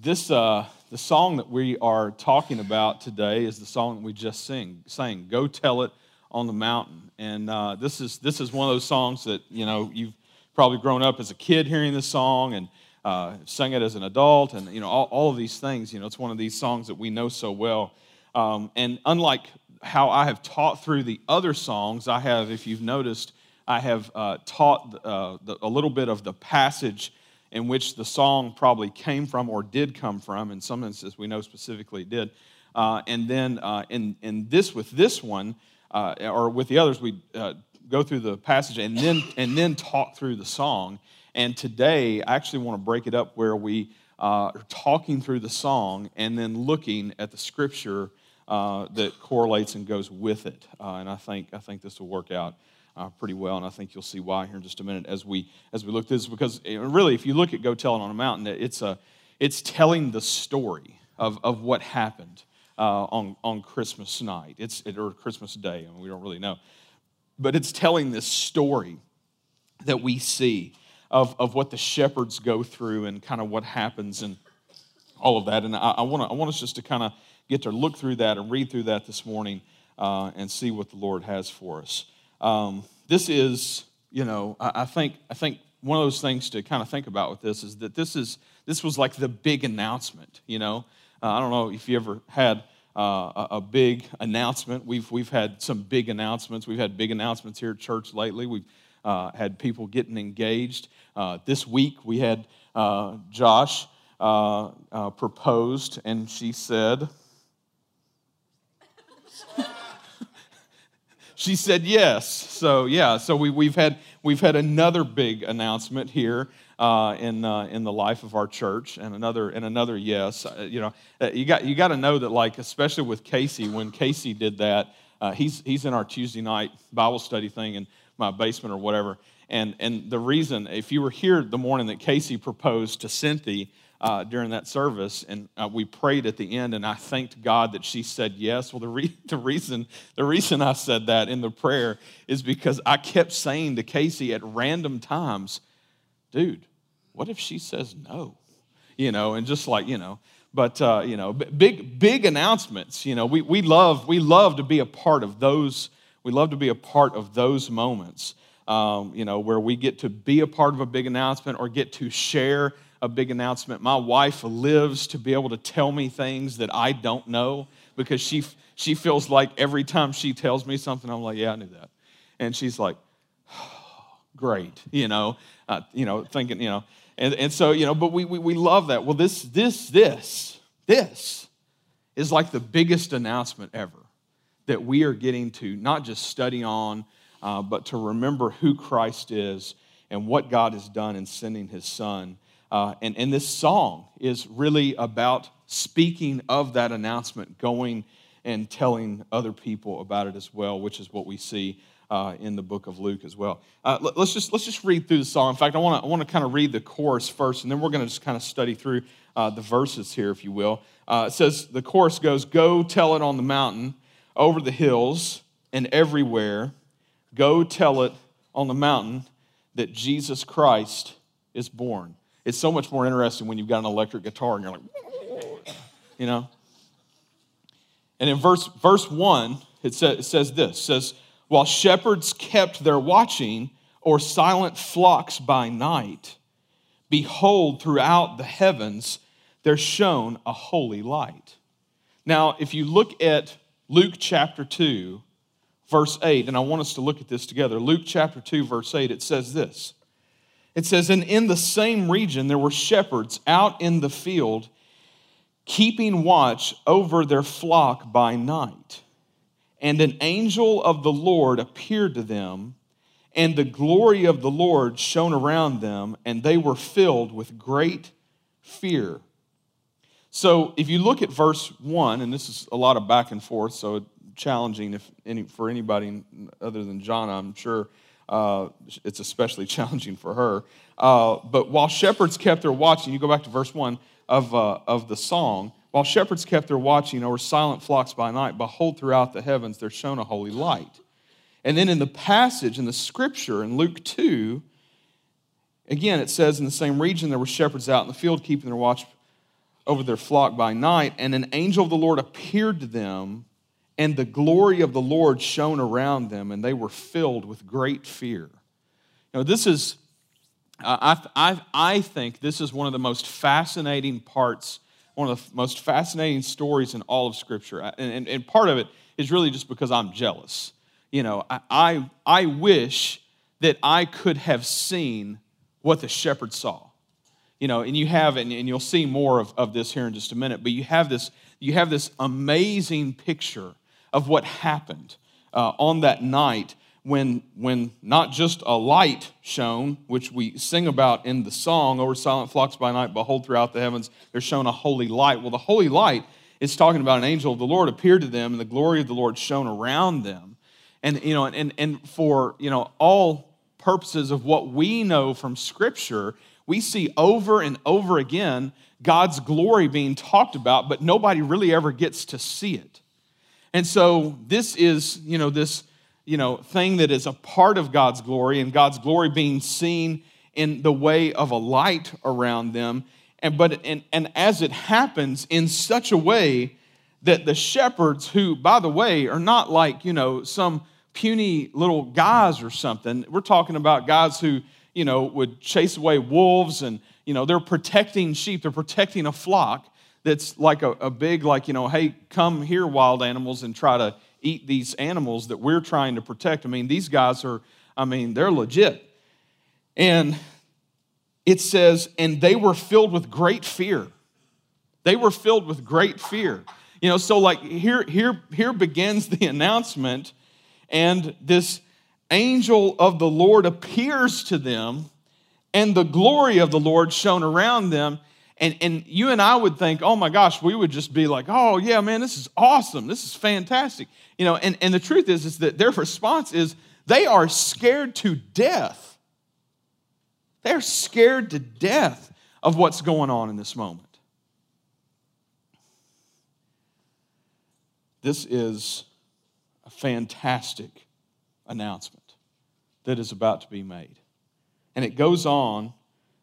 This, uh, the song that we are talking about today is the song that we just sing, sang, Go Tell It on the Mountain. And uh, this, is, this is one of those songs that, you know, you've probably grown up as a kid hearing this song and uh, sung it as an adult and, you know, all, all, of these things. You know, it's one of these songs that we know so well. Um, and unlike how I have taught through the other songs, I have, if you've noticed, I have uh, taught uh, the, a little bit of the passage in which the song probably came from or did come from. In some instances, we know specifically it did. Uh, and then uh, in, in this, with this one, uh, or with the others, we uh, go through the passage and then, and then talk through the song. And today, I actually want to break it up where we uh, are talking through the song and then looking at the scripture uh, that correlates and goes with it. and I think, I think this will work out uh, pretty well, and I think you'll see why here in just a minute as we as we look at this. Because eh, really, if you look at "Go Tell It on a Mountain," it's a it's telling the story of, of what happened uh, on on Christmas night. It's or Christmas Day, I and we don't really know, but it's telling this story that we see of of what the shepherds go through and kind of what happens and all of that. And I, want I want us just to kind of get to look through that and read through that this morning uh, and see what the Lord has for us. Um, this is, you know, I, I, think I think one of those things to kind of think about with this is that this is this was like the big announcement. You know, uh, I don't know if you ever had. Uh, a, a, big announcement. We've, we've had some big announcements. We've had big announcements here at church lately. We've uh, had people getting engaged. Uh, this week we had uh, Josh uh, uh, proposed, and she said, she said yes. So yeah, so we, we've had we've had another big announcement here uh, in uh, in the life of our church, and another and another yes. Uh, you know, uh, you got you got to know that like especially with Casey, when Casey did that, uh, he's he's in our Tuesday night Bible study thing in my basement or whatever. And and the reason, if you were here the morning that Casey proposed to Cynthia uh, during that service, and uh, we prayed at the end, and I thanked God that she said yes. Well, the, re- the, reason, the reason I said that in the prayer is because I kept saying to Casey at random times, dude, what if she says no? You know, and just like, you know, but, uh, you know, big, big announcements, you know, we, we, love, we love to be a part of those, we love to be a part of those moments. Um, you know, where we get to be a part of a big announcement or get to share a big announcement. My wife lives to be able to tell me things that I don't know because she, she feels like every time she tells me something, I'm like, yeah, I knew that. And she's like, oh, great, you know, uh, you know, thinking, you know, and, and so, you know, but we, we, we love that. Well, this, this, this, this is like the biggest announcement ever that we are getting to not just study on, uh, but to remember who Christ is and what God has done in sending his son uh, and, and this song is really about speaking of that announcement, going and telling other people about it as well, which is what we see uh, in the book of Luke as well. Uh, let, us just let's just read through the song. In fact, I want to I want to kind of read the chorus first, and then we're going to just kind of study through uh, the verses here, if you will. Uh, it says the chorus goes, "Go tell it on the mountain, over the hills, and everywhere. Go tell it on the mountain that Jesus Christ is born." It's so much more interesting when you've got an electric guitar and you're like, you know. And in verse, verse 1, it, sa- it says this says, While shepherds kept their watching, or silent flocks by night, behold, throughout the heavens there shone a holy light. Now, if you look at Luke chapter 2, verse 8, and I want us to look at this together. Luke chapter 2, verse 8, it says this it says, And in the same region there were shepherds out in the field, keeping watch over their flock by night. And an angel of the Lord appeared to them, and the glory of the Lord shone around them, and they were filled with great fear. So if you look at verse 1, and this is a lot of back and forth, so challenging if any, for anybody other than John, I'm sure uh, it's especially challenging for her. Uh, but while shepherds kept their watching, you go back to verse 1 of, uh, of the song. While shepherds kept their watching over silent flocks by night, behold, throughout the heavens there shone a holy light. And then in the passage in the scripture in Luke 2, again, it says in the same region there were shepherds out in the field keeping their watch over their flock by night, and an angel of the Lord appeared to them, and the glory of the Lord shone around them, and they were filled with great fear. Now, this is, uh, I, I, I think this is one of the most fascinating parts, one of the most fascinating stories in all of Scripture. And, and, and part of it is really just because I'm jealous. You know, I, I, I wish that I could have seen what the shepherd saw you know, and you have, and, and you'll see more of, of this here in just a minute, but you have this, you have this amazing picture of what happened uh, on that night when, when not just a light shone, which we sing about in the song, Over Silent Flocks by Night, Behold throughout the heavens, there's shown a holy light. Well, the holy light is talking about an angel of the Lord appeared to them, and the glory of the Lord shone around them. And, you know, and, and for, you know, all purposes of what we know from Scripture, we see over and over again God's glory being talked about, but nobody really ever gets to see it. And so this is, you know, this, you know, thing that is a part of God's glory and God's glory being seen in the way of a light around them. And but and, and as it happens in such a way that the shepherds, who, by the way, are not like, you know, some puny little guys or something. We're talking about guys who you know, would chase away wolves and, you know, they're protecting sheep, they're protecting a flock that's like a, a big, like, you know, hey, come here, wild animals, and try to eat these animals that we're trying to protect. I mean, these guys are, I mean, they're legit. And it says, and they were filled with great fear. They were filled with great fear. You know, so like here, here, here begins the announcement, and this angel of the Lord appears to them, and the glory of the Lord shone around them. And, and you and I would think, oh my gosh, we would just be like, oh yeah, man, this is awesome. This is fantastic. You know, and, and the truth is, is that their response is they are scared to death. They're scared to death of what's going on in this moment. This is a fantastic announcement that is about to be made. And it goes on,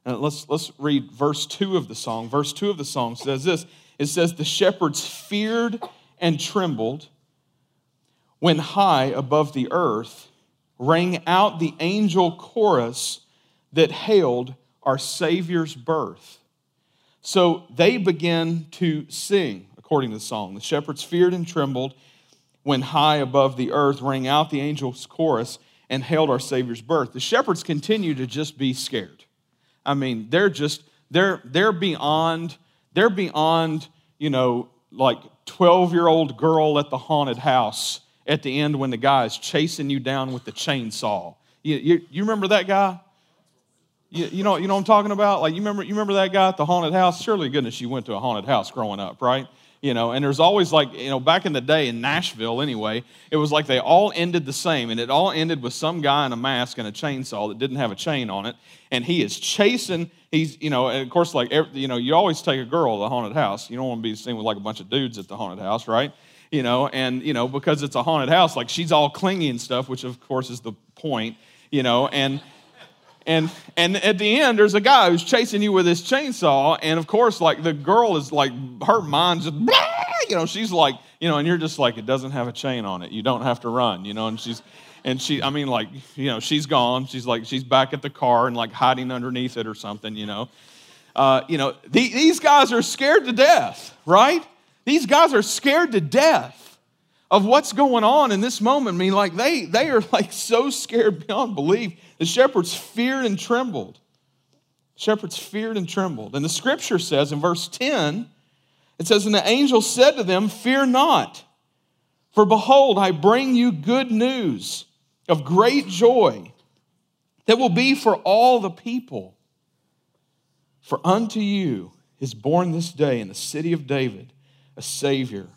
and let's, let's read verse 2 of the song. Verse 2 of the song says this it says, The shepherds feared and trembled when high above the earth rang out the angel chorus that hailed our Savior's birth. So they began to sing, according to the song. The shepherds feared and trembled when high above the earth rang out the angel's chorus and hailed our Savior's birth. The shepherds continued to just be scared. I mean, they're just, they're, they're beyond, they're beyond, you know, like 12 year old girl at the haunted house at the end when the guy is chasing you down with the chainsaw. You, you, you remember that guy? You, you, know, you know what I'm talking about? Like, you remember, you remember that guy at the haunted house? Surely, goodness, you went to a haunted house growing up, right? You know and there's always like you know back in the day in nashville anyway it was like they all ended the same and it all ended with some guy in a mask and a chainsaw that didn't have a chain on it and he is chasing he's you know and of course like you know you always take a girl to the haunted house. You don't want to be seen with like a bunch of dudes at the haunted house right? You know and you know because it's a haunted house like she's all clingy and stuff which of course is the point you know and and and at the end there's a guy who's chasing you with his chainsaw. And of course like the girl is like her mind just you know she's like you know and you're just like it doesn't have a chain on it. You don't have to run you know and she's and she i mean like you know she's gone. She's like she's back at the car and like hiding underneath it or something you know. Uh, you know the, these guys are scared to death right? These guys are scared to death of what's going on in this moment. I mean, like they they are like so scared beyond belief. The shepherds feared and trembled. Shepherds feared and trembled. And the scripture says in verse 10, it says, And the angel said to them, Fear not, for behold, I bring you good news of great joy that will be for all the people. For unto you is born this day in the city of David a Savior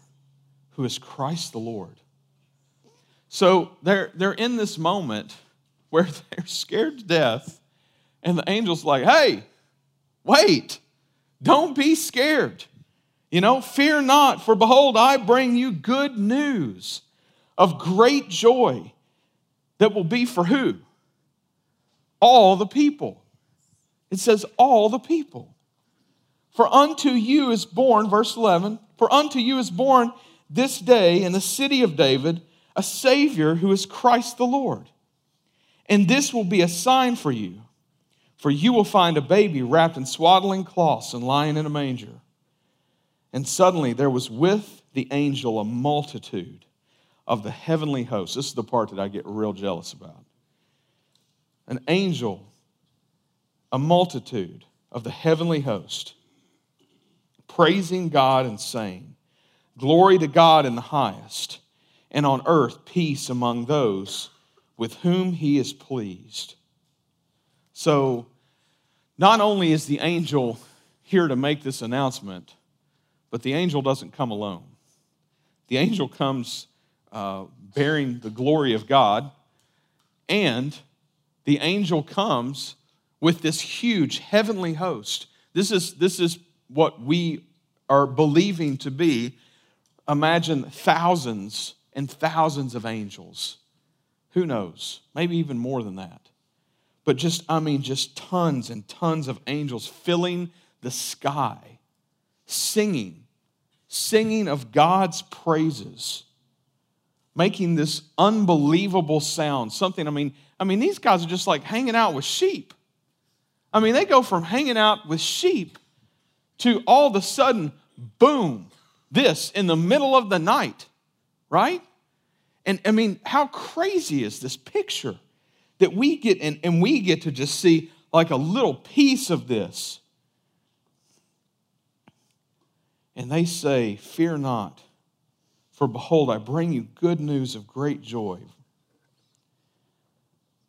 who is Christ the Lord. So they're, they're in this moment where they're scared to death, and the angel's like, hey, wait, don't be scared. You know, fear not, for behold, I bring you good news of great joy that will be for who? All the people. It says, all the people. For unto you is born, verse 11, for unto you is born this day in the city of David a Savior who is Christ the Lord. And this will be a sign for you, for you will find a baby wrapped in swaddling cloths and lying in a manger. And suddenly there was with the angel a multitude of the heavenly host. This is the part that I get real jealous about. An angel, a multitude of the heavenly host, praising God and saying, Glory to God in the highest, and on earth peace among those with whom he is pleased. So, not only is the angel here to make this announcement, but the angel doesn't come alone. The angel comes uh, bearing the glory of God, and the angel comes with this huge heavenly host. This is, this is what we are believing to be. Imagine thousands and thousands of angels. Who knows? Maybe even more than that. But just, I mean, just tons and tons of angels filling the sky, singing singing of God's praises, making this unbelievable sound. Something, I mean, I mean, these guys are just like hanging out with sheep. I mean, they go from hanging out with sheep to all of a sudden, boom, this in the middle of the night, right? And I mean, how crazy is this picture that we get, and, and we get to just see like a little piece of this. And they say, Fear not, for behold, I bring you good news of great joy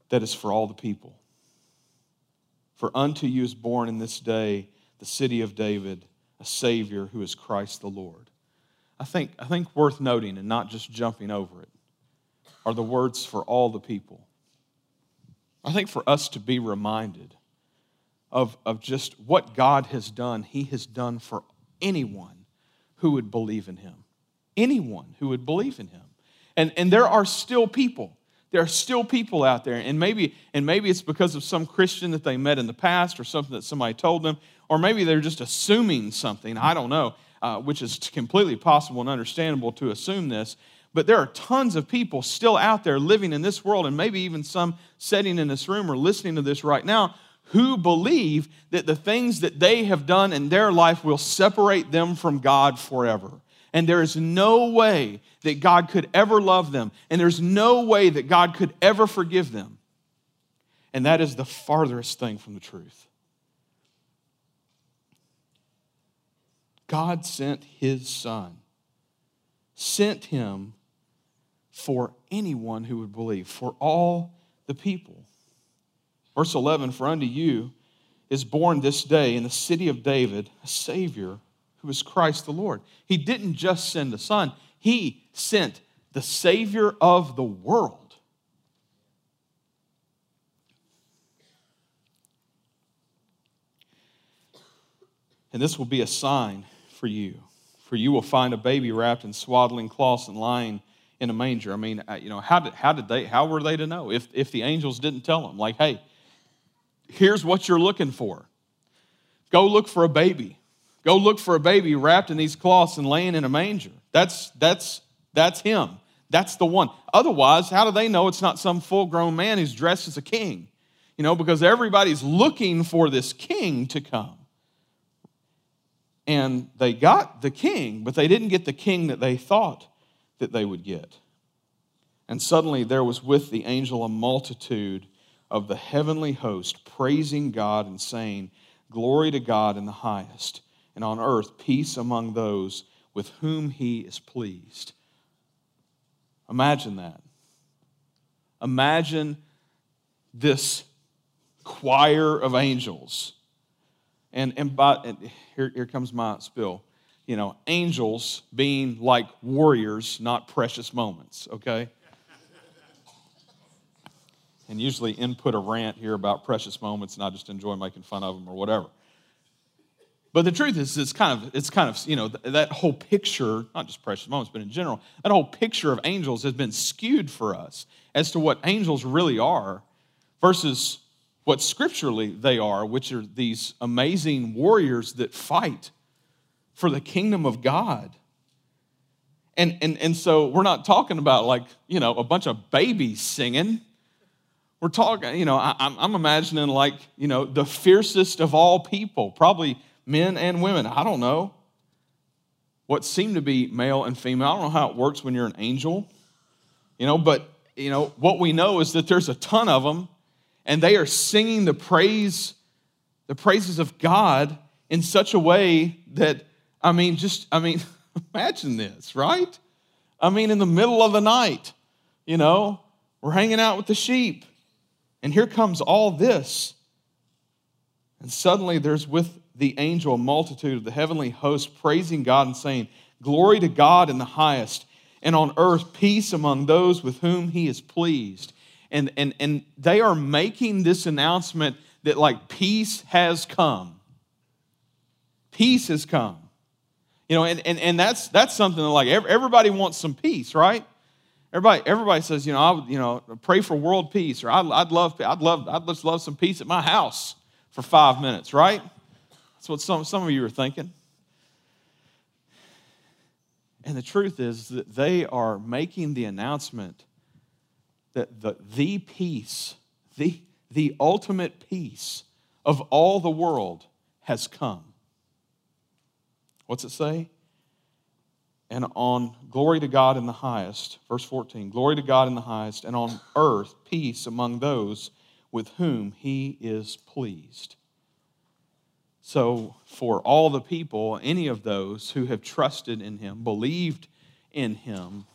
that is for all the people. For unto you is born in this day the city of David a Savior who is Christ the Lord. I think, I think worth noting and not just jumping over it are the words for all the people. I think for us to be reminded of, of just what God has done, He has done for anyone who would believe in him. Anyone who would believe in him. And, and there are still people. There are still people out there, and maybe, and maybe it's because of some Christian that they met in the past or something that somebody told them, or maybe they're just assuming something. I don't know, uh, which is completely possible and understandable to assume this. But there are tons of people still out there living in this world, and maybe even some sitting in this room or listening to this right now who believe that the things that they have done in their life will separate them from God forever. And there is no way that God could ever love them, and there's no way that God could ever forgive them. And that is the farthest thing from the truth. God sent his son, sent him for anyone who would believe, for all the people. Verse 11 For unto you is born this day in the city of David a Savior who is Christ the Lord. He didn't just send the Son, He sent the Savior of the world. And this will be a sign for you. For you will find a baby wrapped in swaddling cloths and lying in a manger. I mean, uh, you know, how did, how did they, how were they to know if, if the angels didn't tell them? Like, hey, here's what you're looking for go look for a baby. Go look for a baby wrapped in these cloths and laying in a manger. That's, that's, that's him. That's the one. Otherwise, how do they know it's not some full grown man who's dressed as a king? You know, because everybody's looking for this king to come. And they got the king, but they didn't get the king that they thought that they would get. And suddenly there was with the angel a multitude of the heavenly host praising God and saying, Glory to God in the highest, and on earth peace among those with whom he is pleased. Imagine that. Imagine this choir of angels. And, and, by, and here, here comes my spill. You know, angels being like warriors, not precious moments, okay? and usually input a rant here about precious moments and I just enjoy making fun of them or whatever. But the truth is, it's kind of, it's kind of, you know, that whole picture, not just precious moments, but in general, that whole picture of angels has been skewed for us as to what angels really are versus what scripturally they are, which are these amazing warriors that fight for the kingdom of God. And, and, and so we're not talking about like, you know, a bunch of babies singing. We're talking, you know, I, I'm, I'm imagining like, you know, the fiercest of all people, probably men and women. I don't know. What seem to be male and female. I don't know how it works when you're an angel, you know, but, you know, what we know is that there's a ton of them and they are singing the praise, the praises of God in such a way that, I mean, just, I mean, Imagine this, right? I mean, in the middle of the night, you know, we're hanging out with the sheep, and here comes all this. And suddenly there's with the angel a multitude of the heavenly host praising God and saying, Glory to God in the highest, and on earth peace among those with whom he is pleased. And, and, and they are making this announcement that, like, peace has come. Peace has come. You know, and, and, and that's, that's something that like everybody wants some peace, right? Everybody, everybody says, you know, I would, you know, pray for world peace, or I'd, I'd love, I'd love, I'd just love some peace at my house for five minutes, right? That's what some, some of you are thinking. And the truth is that they are making the announcement that the, the peace, the, the ultimate peace of all the world has come. What's it say? And on glory to God in the highest, verse 14, glory to God in the highest, and on earth peace among those with whom he is pleased. So, for all the people, any of those who have trusted in him, believed in him,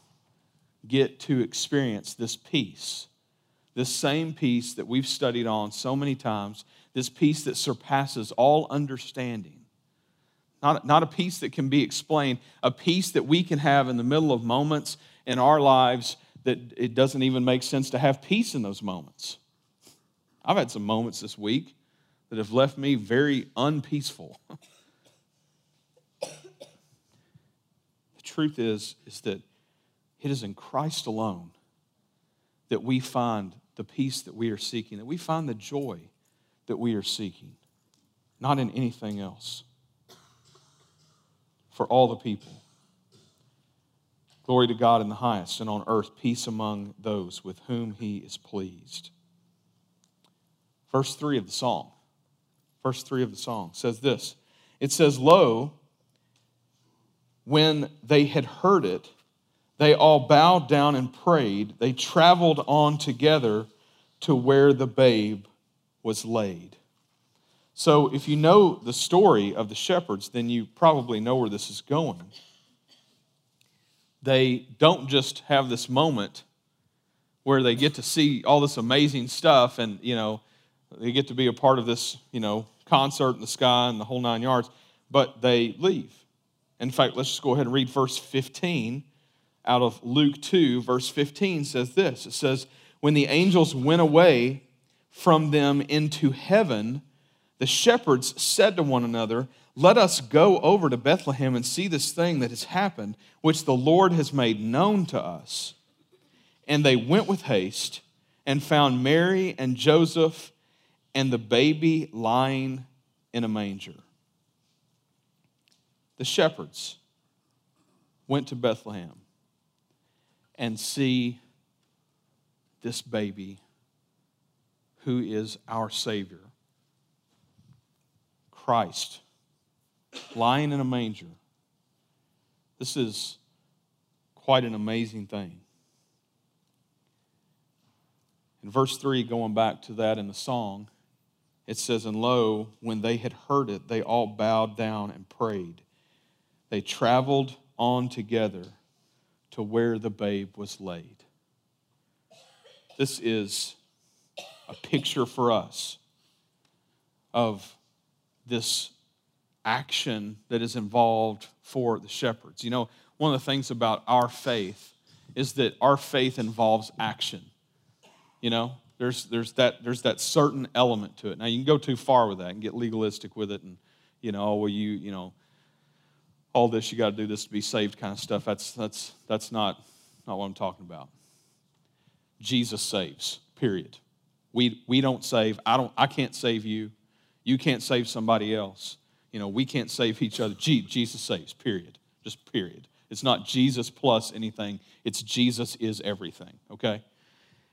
get to experience this peace. This same peace that we've studied on so many times, this peace that surpasses all understanding not, not a peace that can be explained, a peace that we can have in the middle of moments in our lives that it doesn't even make sense to have peace in those moments. I've had some moments this week that have left me very unpeaceful. the truth is, is that it is in Christ alone that we find the peace that we are seeking, that we find the joy that we are seeking, not in anything else for all the people. Glory to God in the highest, and on earth peace among those with whom he is pleased. Verse 3 of the song. Verse 3 of the song says this It says, Lo, when they had heard it, they all bowed down and prayed. They traveled on together to where the babe was laid. So, if you know the story of the shepherds, then you probably know where this is going. They don't just have this moment where they get to see all this amazing stuff and, you know, they get to be a part of this, you know, concert in the sky and the whole nine yards, but they leave. In fact, let's just go ahead and read verse 15 out of Luke 2. Verse 15 says this It says, When the angels went away from them into heaven, the shepherds said to one another, Let us go over to Bethlehem and see this thing that has happened, which the Lord has made known to us. And they went with haste and found Mary and Joseph and the baby lying in a manger. The shepherds went to Bethlehem and see this baby who is our Savior. Christ lying in a manger. This is quite an amazing thing. In verse 3, going back to that in the song, it says, And lo, when they had heard it, they all bowed down and prayed. They traveled on together to where the babe was laid. This is a picture for us of this action that is involved for the shepherds. You know, one of the things about our faith is that our faith involves action. You know, there's, there's, that, there's that certain element to it. Now, you can go too far with that and get legalistic with it and, you know, oh, well, you, you know, all this, you got to do this to be saved kind of stuff. That's, that's, that's not, not what I'm talking about. Jesus saves, period. We, we don't save. I, don't, I can't save you. You can't save somebody else. You know, we can't save each other. Jesus saves, period. Just period. It's not Jesus plus anything, it's Jesus is everything, okay?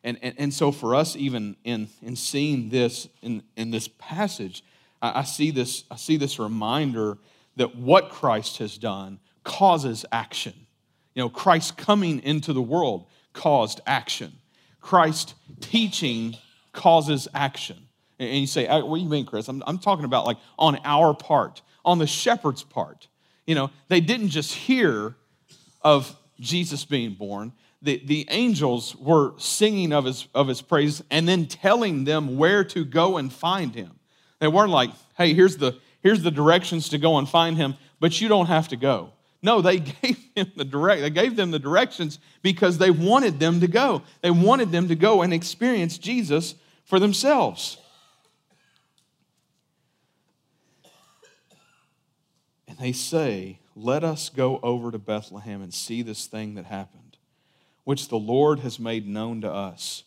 And, and, and so for us, even in, in seeing this in, in this passage, I, I, see this, I see this reminder that what Christ has done causes action. You know, Christ coming into the world caused action. Christ teaching causes action. And you say, uh, what do you mean, Chris? I'm, I'm talking about like on our part, on the shepherd's part. You know, they didn't just hear of Jesus being born, the, the angels were singing of his, of his praise and then telling them where to go and find him. They weren't like, hey, here's the, here's the directions to go and find him, but you don't have to go. No, they gave him the direct, they gave them the directions because they wanted them to go. They wanted them to go and experience Jesus for themselves. And they say, Let us go over to Bethlehem and see this thing that happened, which the Lord has made known to us.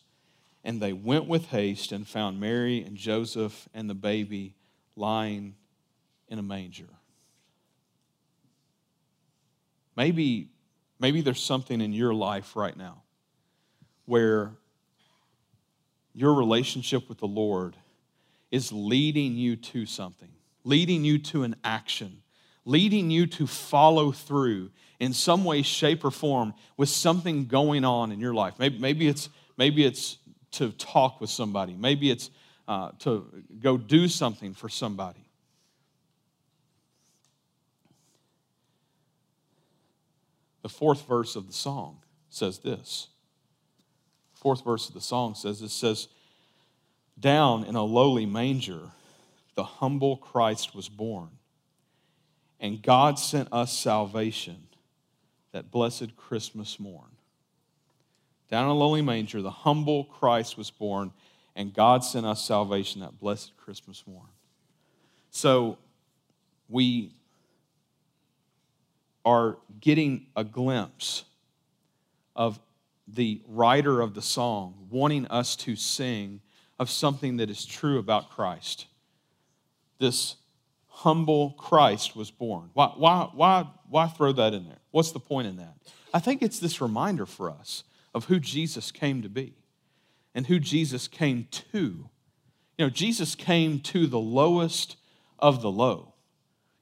And they went with haste and found Mary and Joseph and the baby lying in a manger. Maybe, maybe there's something in your life right now where your relationship with the Lord is leading you to something, leading you to an action, leading you to follow through in some way, shape, or form with something going on in your life. Maybe, maybe, it's, maybe it's to talk with somebody, maybe it's uh, to go do something for somebody. The fourth verse of the song says this. Fourth verse of the song says, this says, Down in a lowly manger, the humble Christ was born, and God sent us salvation that blessed Christmas morn. Down in a lowly manger, the humble Christ was born, and God sent us salvation that blessed Christmas morn. So we are getting a glimpse of the writer of the song wanting us to sing of something that is true about Christ. This humble Christ was born. Why, why, why, why throw that in there? What's the point in that? I think it's this reminder for us of who Jesus came to be and who Jesus came to. You know, Jesus came to the lowest of the low.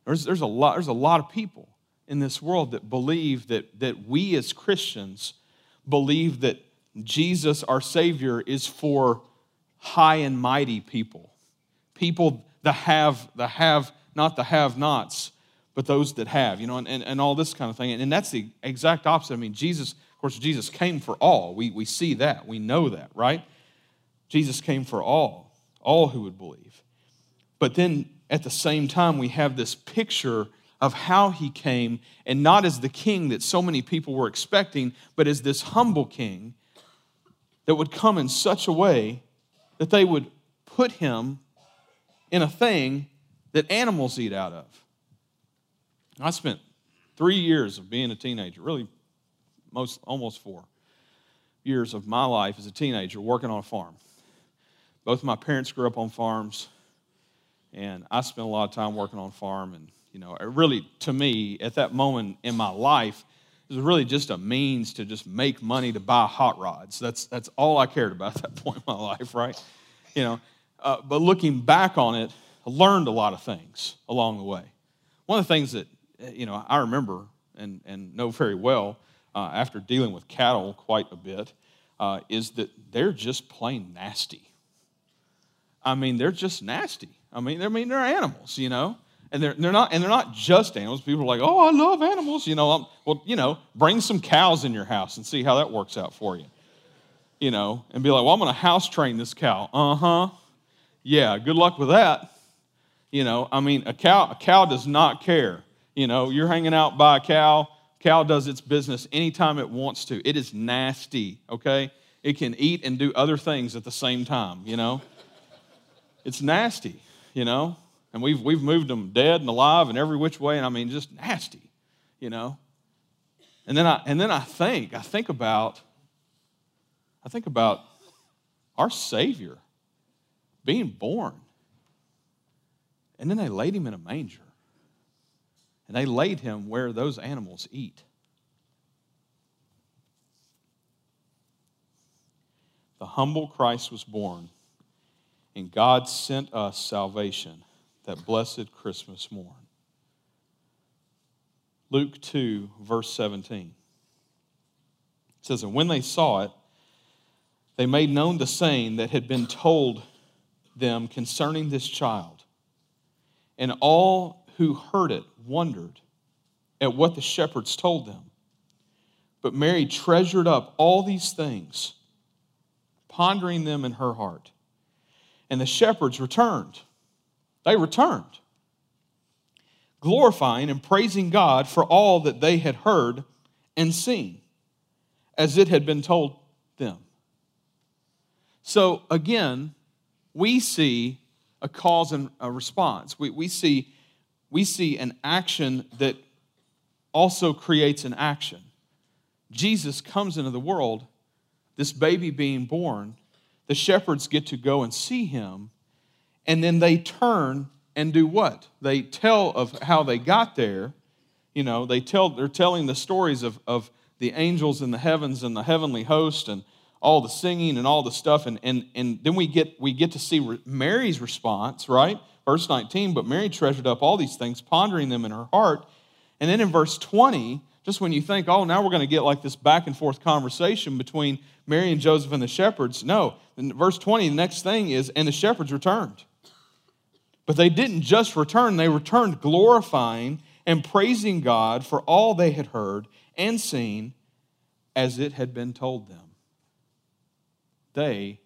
There's, there's, a, lot, there's a lot of people in this world that believe that, that we as Christians believe that Jesus, our Savior, is for high and mighty people. People that have, the have, not the have nots, but those that have, you know, and, and, and all this kind of thing. And, and that's the exact opposite. I mean, Jesus, of course, Jesus came for all. We, we see that. We know that, right? Jesus came for all, all who would believe. But then at the same time, we have this picture of how he came, and not as the king that so many people were expecting, but as this humble king that would come in such a way that they would put him in a thing that animals eat out of. I spent three years of being a teenager, really most almost four years of my life as a teenager working on a farm. Both my parents grew up on farms, and I spent a lot of time working on farm and you know, really, to me, at that moment in my life, it was really just a means to just make money to buy hot rods. That's, that's all I cared about at that point in my life, right? You know, uh, but looking back on it, I learned a lot of things along the way. One of the things that, you know, I remember and, and know very well uh, after dealing with cattle quite a bit uh, is that they're just plain nasty. I mean, they're just nasty. I mean, I mean, they're animals, you know and they're, they're not and they're not just animals. People are like oh i love animals. You know I'm, well you know bring some cows in your house and see how that works out for you. You know and be like well i'm going to house train this cow. Uh-huh. Yeah good luck with that. You know i mean a cow a cow does not care. You know you're hanging out by a cow cow does its business anytime it wants to. It is nasty okay? It can eat and do other things at the same time you know? It's nasty you know and we've, we've moved them dead and alive and every which way, and I mean, just nasty, you know? And then I, and then I think, I think about, I think about our Savior. being born. And then they laid him in a manger. And they laid him where those animals eat. The humble Christ was born, and God sent us salvation that blessed Christmas morn. Luke 2, verse 17 says, And when they saw it, they made known the saying that had been told them concerning this child. And all who heard it wondered at what the shepherds told them. But Mary treasured up all these things, pondering them in her heart. And the shepherds returned. They returned, glorifying and praising God for all that they had heard and seen, as it had been told them. So again, we see a cause and a response. We, we, see, we see an action that also creates an action. Jesus comes into the world, this baby being born, the shepherds get to go and see him, and then they turn and do what? They tell of how they got there. You know, they tell, they're telling the stories of, of the angels in the heavens and the heavenly host and all the singing and all the stuff. And, and, and then we get, we get to see Mary's response, right? Verse 19, but Mary treasured up all these things, pondering them in her heart. And then in verse 20, just when you think, oh, now we're going to get like this back and forth conversation between Mary and Joseph and the shepherds. No, in verse 20, the next thing is, and the shepherds returned. But they didn't just return, they returned glorifying and praising God for all they had heard and seen as it had been told them they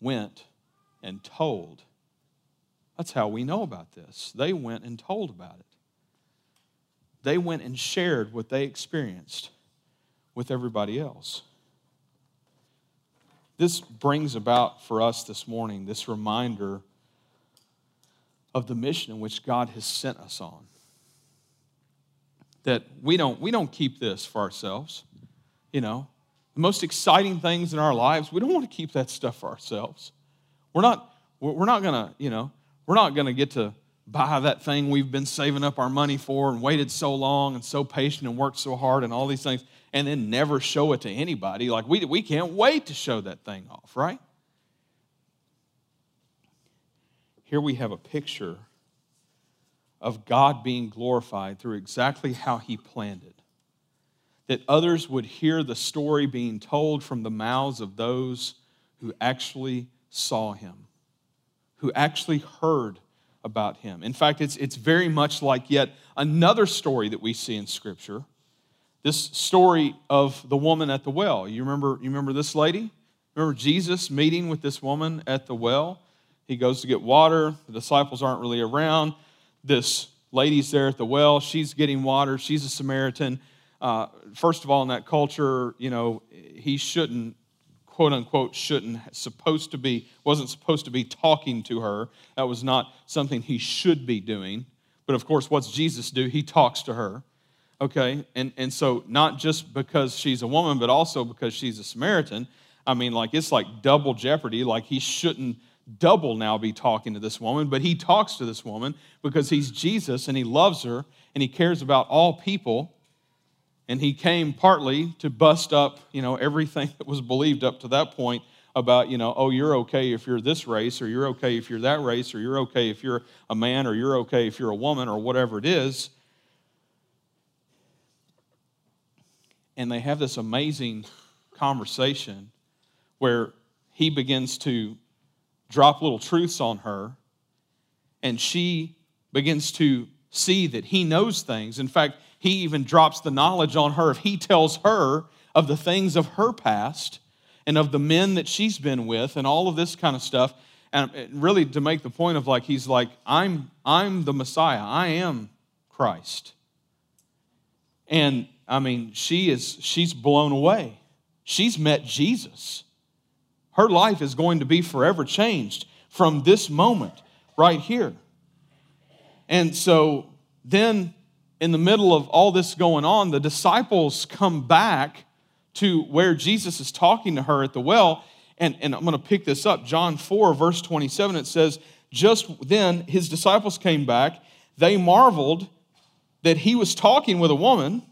went and told. That's how we know about this. They went and told about it. They went and shared what they experienced with everybody else. This brings about for us this morning this reminder of the mission in which God has sent us on. That we don't, we don't keep this for ourselves. You know, the most exciting things in our lives, we don't want to keep that stuff for ourselves. We're not, we're not to, you know, we're not to get to buy that thing we've been saving up our money for and waited so long and so patient and worked so hard and all these things and then never show it to anybody. Like, we, we can't wait to show that thing off, right? Here we have a picture of God being glorified through exactly how He planned it that others would hear the story being told from the mouths of those who actually saw him, who actually heard about him. In fact, it's, it's very much like yet another story that we see in Scripture. This story of the woman at the well. You remember, you remember this lady? Remember Jesus meeting with this woman at the well? He goes to get water. The disciples aren't really around. This lady's there at the well. She's getting water. She's a Samaritan uh, first of all, in that culture, you know, he shouldn't, quote unquote, shouldn't, supposed to be, wasn't supposed to be talking to her. That was not something he should be doing. But of course, what's Jesus do? He talks to her. Okay? And, and so, not just because she's a woman, but also because she's a Samaritan. I mean, like, it's like double jeopardy. Like, he shouldn't double now be talking to this woman, but he talks to this woman because he's Jesus and he loves her and he cares about all people and he came partly to bust up, you know, everything that was believed up to that point about, you know, oh, you're okay if you're this race, or you're okay if you're that race, or you're okay if you're a man, or you're okay if you're a woman, or whatever it is. And they have this amazing conversation where he begins to drop little truths on her, and she begins to see that he knows things. In fact, he even drops the knowledge on her if he tells her of the things of her past and of the men that she's been with and all of this kind of stuff. And really to make the point of like he's like i'm i'm the messiah. I am christ. And i mean she is she's blown away. She's met jesus her life is going to be forever changed from this moment right here and so then in the middle of all this going on, the disciples come back to where Jesus is talking to her at the well, and, and I'm going to pick this up. John 4, verse 27, it says, Just then his disciples came back. They marveled that he was talking with a woman,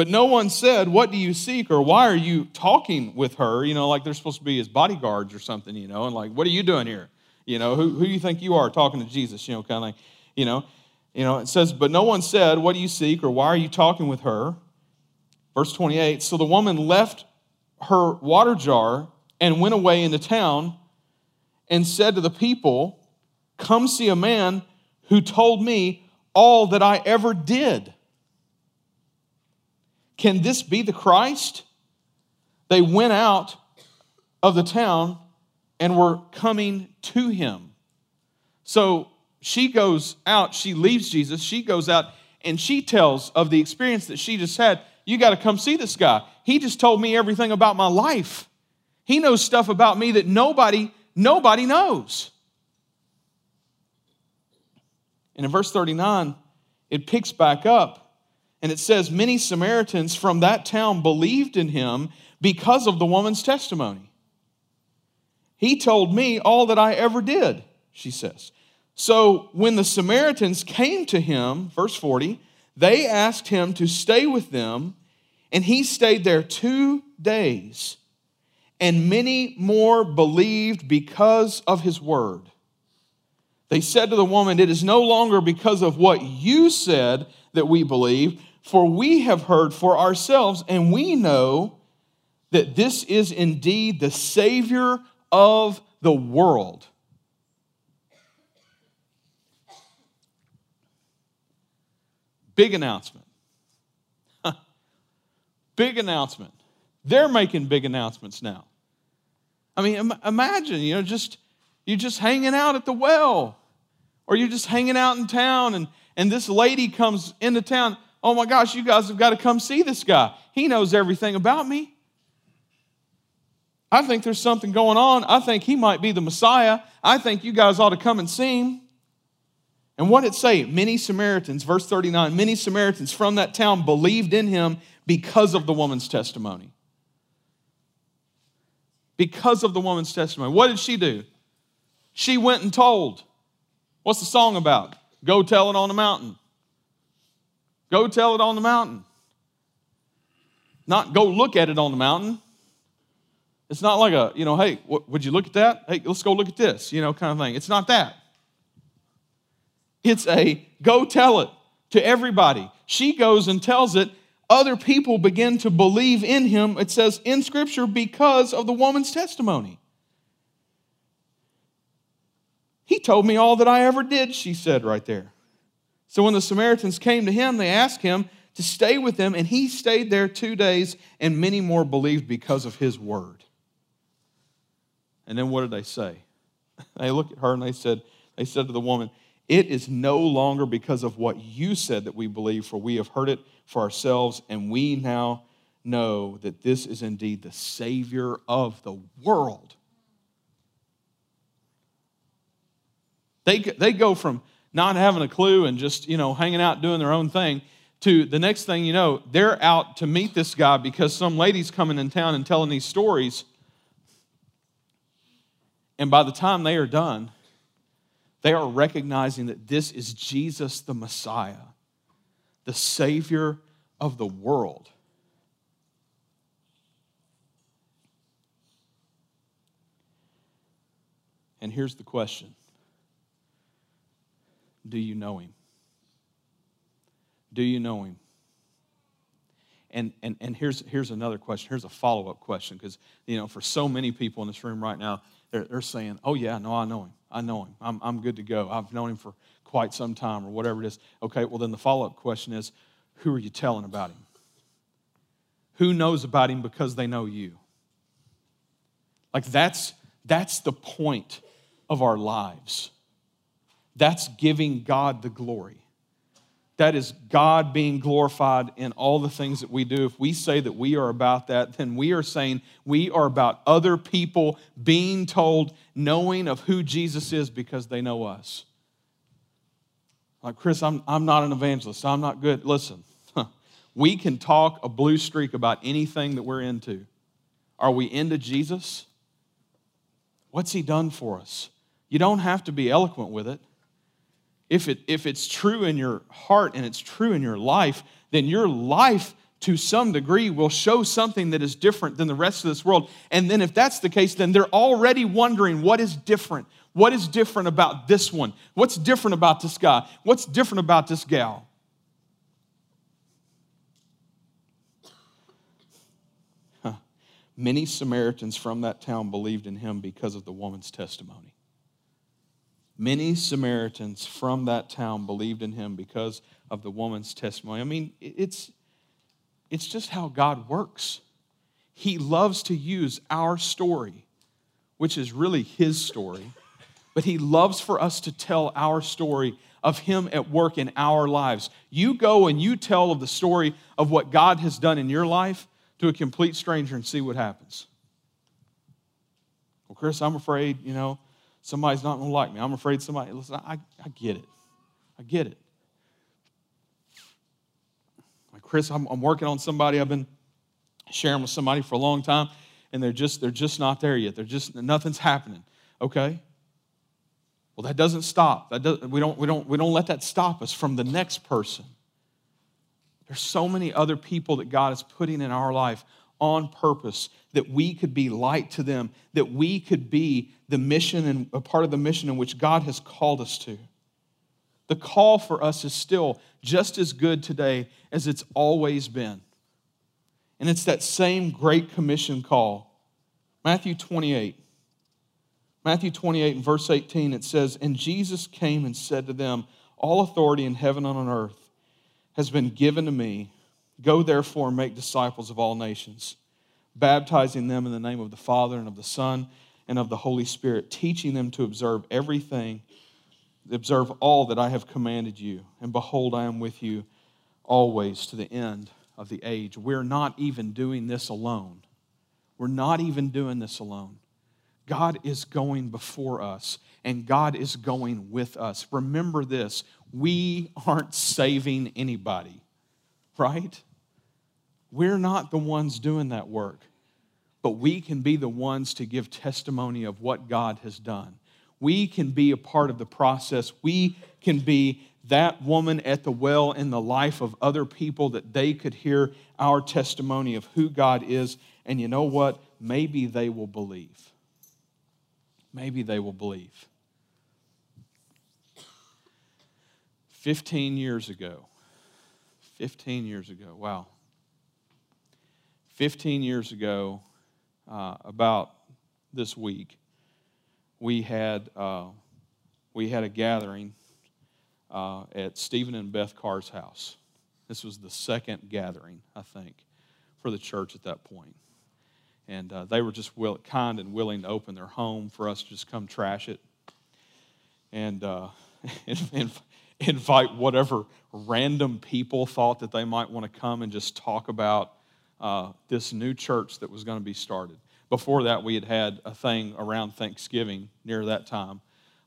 but no one said, What do you seek? or Why are you talking with her? You know, like they're supposed to be his bodyguards or something, you know, and like, What are you doing here? You know, who, who do you think you are talking to Jesus? You know, kind of like, you know, you know, it says, But no one said, What do you seek? or Why are you talking with her? Verse 28 So the woman left her water jar and went away into town and said to the people, Come see a man who told me all that I ever did. Can this be the Christ? They went out of the town and were coming to him. So she goes out, she leaves Jesus, she goes out and she tells of the experience that she just had. You got to come see this guy. He just told me everything about my life. He knows stuff about me that nobody nobody knows. And in verse 39, it picks back up and it says, Many Samaritans from that town believed in him because of the woman's testimony. He told me all that I ever did, she says. So when the Samaritans came to him, verse 40, they asked him to stay with them, and he stayed there two days. And many more believed because of his word. They said to the woman, It is no longer because of what you said that we believe, for we have heard for ourselves, and we know that this is indeed the Savior of the world. Big announcement. big announcement. They're making big announcements now. I mean, imagine, you know, just you just hanging out at the well, or you're just hanging out in town, and, and this lady comes into town. Oh my gosh, you guys have got to come see this guy. He knows everything about me. I think there's something going on. I think he might be the Messiah. I think you guys ought to come and see him. And what did it say? Many Samaritans, verse 39, many Samaritans from that town believed in him because of the woman's testimony. Because of the woman's testimony. What did she do? She went and told. What's the song about? Go tell it on the mountain. Go tell it on the mountain. Not go look at it on the mountain. It's not like a, you know, hey, would you look at that? Hey, let's go look at this, you know, kind of thing. It's not that. It's a go tell it to everybody. She goes and tells it. Other people begin to believe in him, it says in Scripture, because of the woman's testimony. He told me all that I ever did, she said right there. So when the Samaritans came to him, they asked him to stay with them, and he stayed there two days, and many more believed because of his word. And then what did they say? They looked at her and they said, they said to the woman, it is no longer because of what you said that we believe, for we have heard it for ourselves, and we now know that this is indeed the Savior of the world. They, they go from not having a clue and just, you know, hanging out doing their own thing to the next thing you know, they're out to meet this guy because some lady's coming in town and telling these stories. And by the time they are done, they are recognizing that this is Jesus the Messiah, the Savior of the world. And here's the question Do you know him? Do you know him? And, and, and here's, here's another question. Here's a follow up question because, you know, for so many people in this room right now, they're, they're saying, oh, yeah, no, I know him. I know him. I'm, I'm good to go. I've known him for quite some time or whatever it is. Okay, well, then the follow up question is who are you telling about him? Who knows about him because they know you? Like that's that's the point of our lives. That's giving God the glory. That is God being glorified in all the things that we do. If we say that we are about that, then we are saying we are about other people being told, knowing of who Jesus is because they know us. Like, Chris, I'm, I'm not an evangelist. I'm not good. Listen, we can talk a blue streak about anything that we're into. Are we into Jesus? What's he done for us? You don't have to be eloquent with it. If, it. if it's true in your heart and it's true in your life, then your life to some degree will show something that is different than the rest of this world. And then, if that's the case, then they're already wondering what is different. What is different about this one? What's different about this guy? What's different about this gal? Huh. Many Samaritans from that town believed in him because of the woman's testimony. Many Samaritans from that town believed in him because of the woman's testimony. I mean, it's, it's just how God works. He loves to use our story, which is really his story, but he loves for us to tell our story of him at work in our lives. You go and you tell of the story of what God has done in your life to a complete stranger and see what happens. Well, Chris, I'm afraid, you know, somebody's not going to like me. I'm afraid somebody, listen, I, I get it. I get it. Like, Chris, I'm, I'm working on somebody I've been sharing with somebody for a long time, and they're just, they're just not there yet. They're just, nothing's happening. Okay? Well, that doesn't stop. That does, we, don't, we, don't, we don't let that stop us from the next person. There's so many other people that God is putting in our life on purpose that we could be light to them, that we could be the mission and a part of the mission in which God has called us to. The call for us is still just as good today as it's always been. And it's that same Great Commission call. Matthew 28. Matthew 28 and verse 18, it says, And Jesus came and said to them, All authority in heaven and on earth has been given to me. Go therefore and make disciples of all nations, baptizing them in the name of the Father and of the Son and of the Holy Spirit, teaching them to observe everything, observe all that I have commanded you. And behold, I am with you always to the end of the age. We're not even doing this alone. We're not even doing this alone. God is going before us and God is going with us. Remember this we aren't saving anybody, right? We're not the ones doing that work, but we can be the ones to give testimony of what God has done. We can be a part of the process. We can be that woman at the well in the life of other people that they could hear our testimony of who God is. And you know what? Maybe they will believe. Maybe they will believe. 15 years ago, 15 years ago, wow. 15 years ago, uh, about this week, we had, uh, we had a gathering uh, at Stephen and Beth Carr's house. This was the second gathering, I think, for the church at that point. And uh, they were just will, kind and willing to open their home for us to just come trash it. And, uh, and, and invite whatever random people thought that they might want to come and just talk about uh, this new church that was going to be started. Before that, we had had a thing around Thanksgiving near that time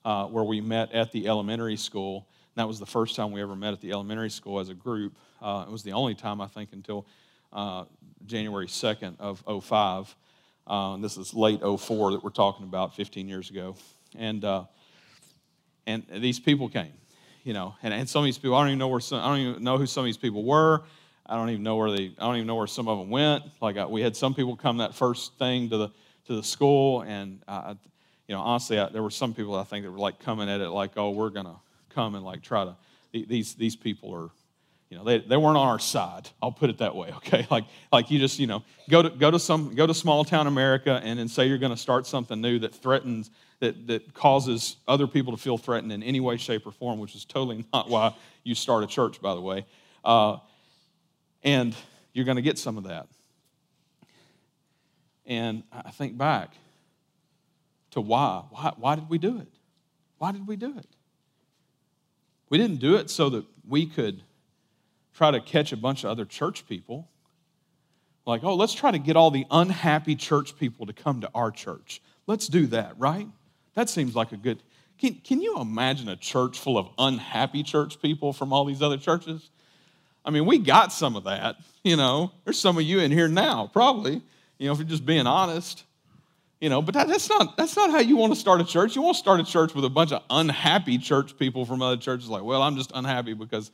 uh, where we met at the elementary school. that was the first time we ever met at the elementary school as a group. Uh, it was the only time, I think, until uh, January 2nd of 05. Uh, this is late 04 that we're talking about, 15 years ago. And, uh, and these people came you know, and, and some of these people, I don't even know where some, I don't even know who some of these people were. I don't even know where they, I don't even know where some of them went. Like I, we had some people come that first thing to the to the school, and I, you know, honestly, I, there were some people I think that were like coming at it like, oh, we're gonna come and like try to. These these people are, you know, they, they weren't on our side. I'll put it that way, okay? Like like you just you know go to go to some go to small town America and then say you're to start something new that threatens that, that causes other people to feel threatened in any way, shape, or form, which is totally not why you start a church, by the way. Uh, and you're going to get some of that. And I think back to why. why. Why did we do it? Why did we do it? We didn't do it so that we could try to catch a bunch of other church people. Like, oh, let's try to get all the unhappy church people to come to our church. Let's do that, right? That seems like a good. Can, can you imagine a church full of unhappy church people from all these other churches? I mean, we got some of that, you know. There's some of you in here now, probably, you know, if you're just being honest. You know, but that, that's not that's not how you want to start a church. You want to start a church with a bunch of unhappy church people from other churches, like, well, I'm just unhappy because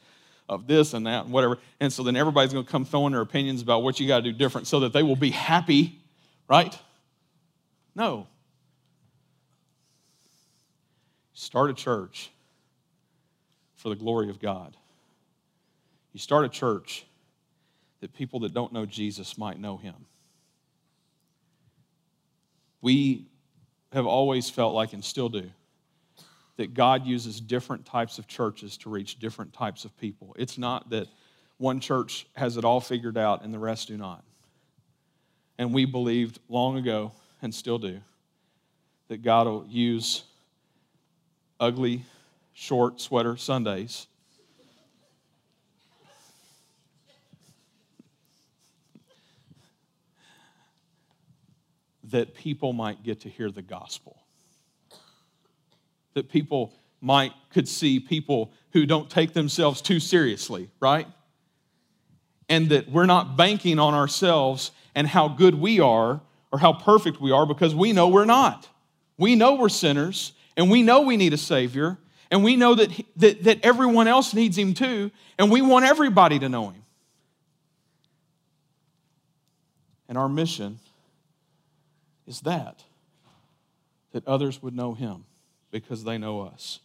of this and that and whatever. And so then everybody's going to come throwing their opinions about what you got to do different so that they will be happy, right? No. Start a church for the glory of God. You start a church that people that don't know Jesus might know him. We have always felt like, and still do, that God uses different types of churches to reach different types of people. It's not that one church has it all figured out and the rest do not. And we believed long ago, and still do, that God will use ugly, short sweater Sundays that people might get to hear the gospel. That people might could see people who don't take themselves too seriously, right? And that we're not banking on ourselves and how good we are or how perfect we are because we know we're not. We know we're sinners and we know we need a Savior and we know that, that, that everyone else needs Him too and we want everybody to know Him. And our mission is that that others would know him because they know us.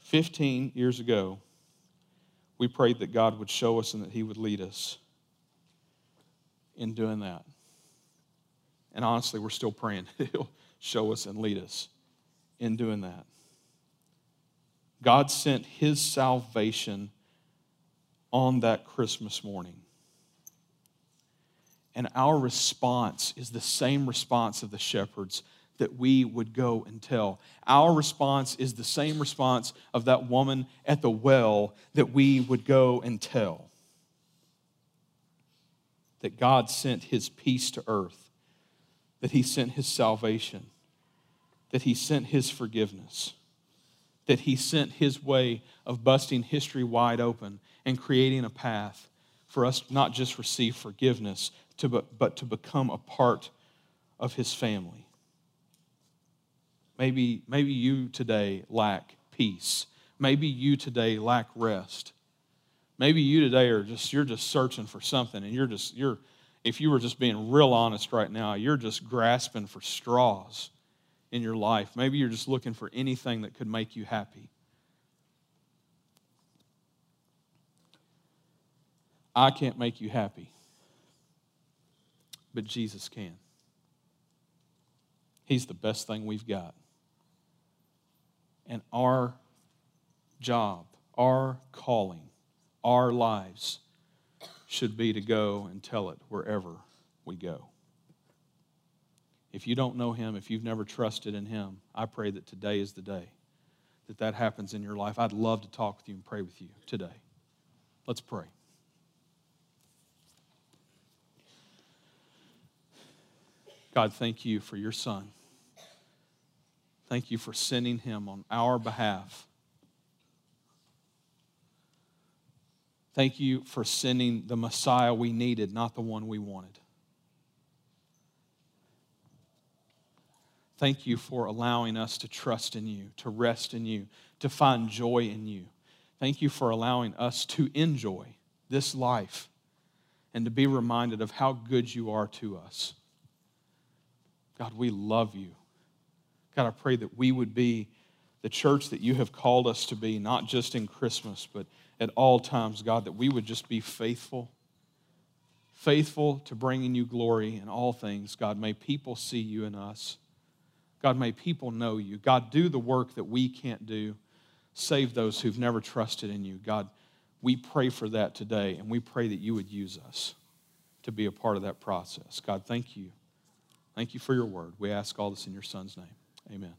15 years ago, we prayed that God would show us and that he would lead us in doing that. And honestly, we're still praying he'll show us and lead us in doing that. God sent his salvation on that Christmas morning. And our response is the same response of the shepherds that we would go and tell. Our response is the same response of that woman at the well that we would go and tell. That God sent his peace to earth, that he sent his salvation, that he sent his forgiveness, that he sent his way of busting history wide open and creating a path for us not just receive forgiveness, to, but to become a part of his family. Maybe, maybe you today lack peace. Maybe you today lack rest. Maybe you today are just you're just searching for something and you're just you're if you were just being real honest right now, you're just grasping for straws in your life. Maybe you're just looking for anything that could make you happy. I can't make you happy but Jesus can. He's the best thing we've got. And our job, our calling, our lives should be to go and tell it wherever we go. If you don't know Him, if you've never trusted in Him, I pray that today is the day that that happens in your life. I'd love to talk with you and pray with you today. Let's pray. God, thank you for your son. Thank you for sending him on our behalf. Thank you for sending the Messiah we needed, not the one we wanted. Thank you for allowing us to trust in you, to rest in you, to find joy in you. Thank you for allowing us to enjoy this life and to be reminded of how good you are to us. God, we love you. God, I pray that we would be the church that you have called us to be, not just in Christmas, but at all times, God, that we would just be faithful, faithful to bringing you glory in all things. God, may people see you in us. God, may people know you. God, do the work that we can't do. Save those who've never trusted in you. God, we pray for that today, and we pray that you would use us to be a part of that process. God, thank you. Thank you for your word. We ask all this in your son's name. Amen.